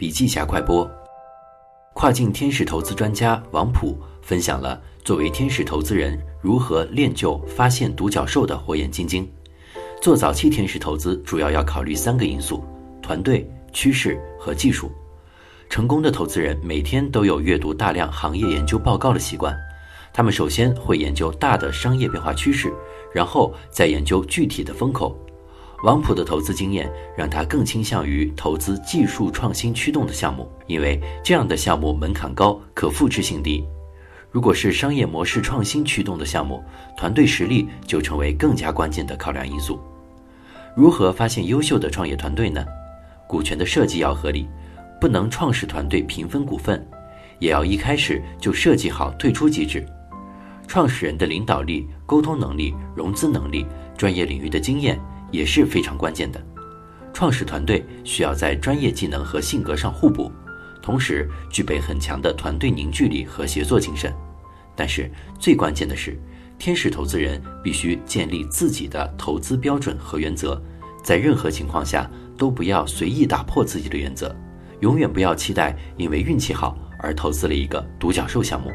笔记侠快播，跨境天使投资专家王普分享了作为天使投资人如何练就发现独角兽的火眼金睛。做早期天使投资主要要考虑三个因素：团队、趋势和技术。成功的投资人每天都有阅读大量行业研究报告的习惯，他们首先会研究大的商业变化趋势，然后再研究具体的风口。王普的投资经验让他更倾向于投资技术创新驱动的项目，因为这样的项目门槛高，可复制性低。如果是商业模式创新驱动的项目，团队实力就成为更加关键的考量因素。如何发现优秀的创业团队呢？股权的设计要合理，不能创始团队平分股份，也要一开始就设计好退出机制。创始人的领导力、沟通能力、融资能力、专业领域的经验。也是非常关键的。创始团队需要在专业技能和性格上互补，同时具备很强的团队凝聚力和协作精神。但是最关键的是，天使投资人必须建立自己的投资标准和原则，在任何情况下都不要随意打破自己的原则，永远不要期待因为运气好而投资了一个独角兽项目。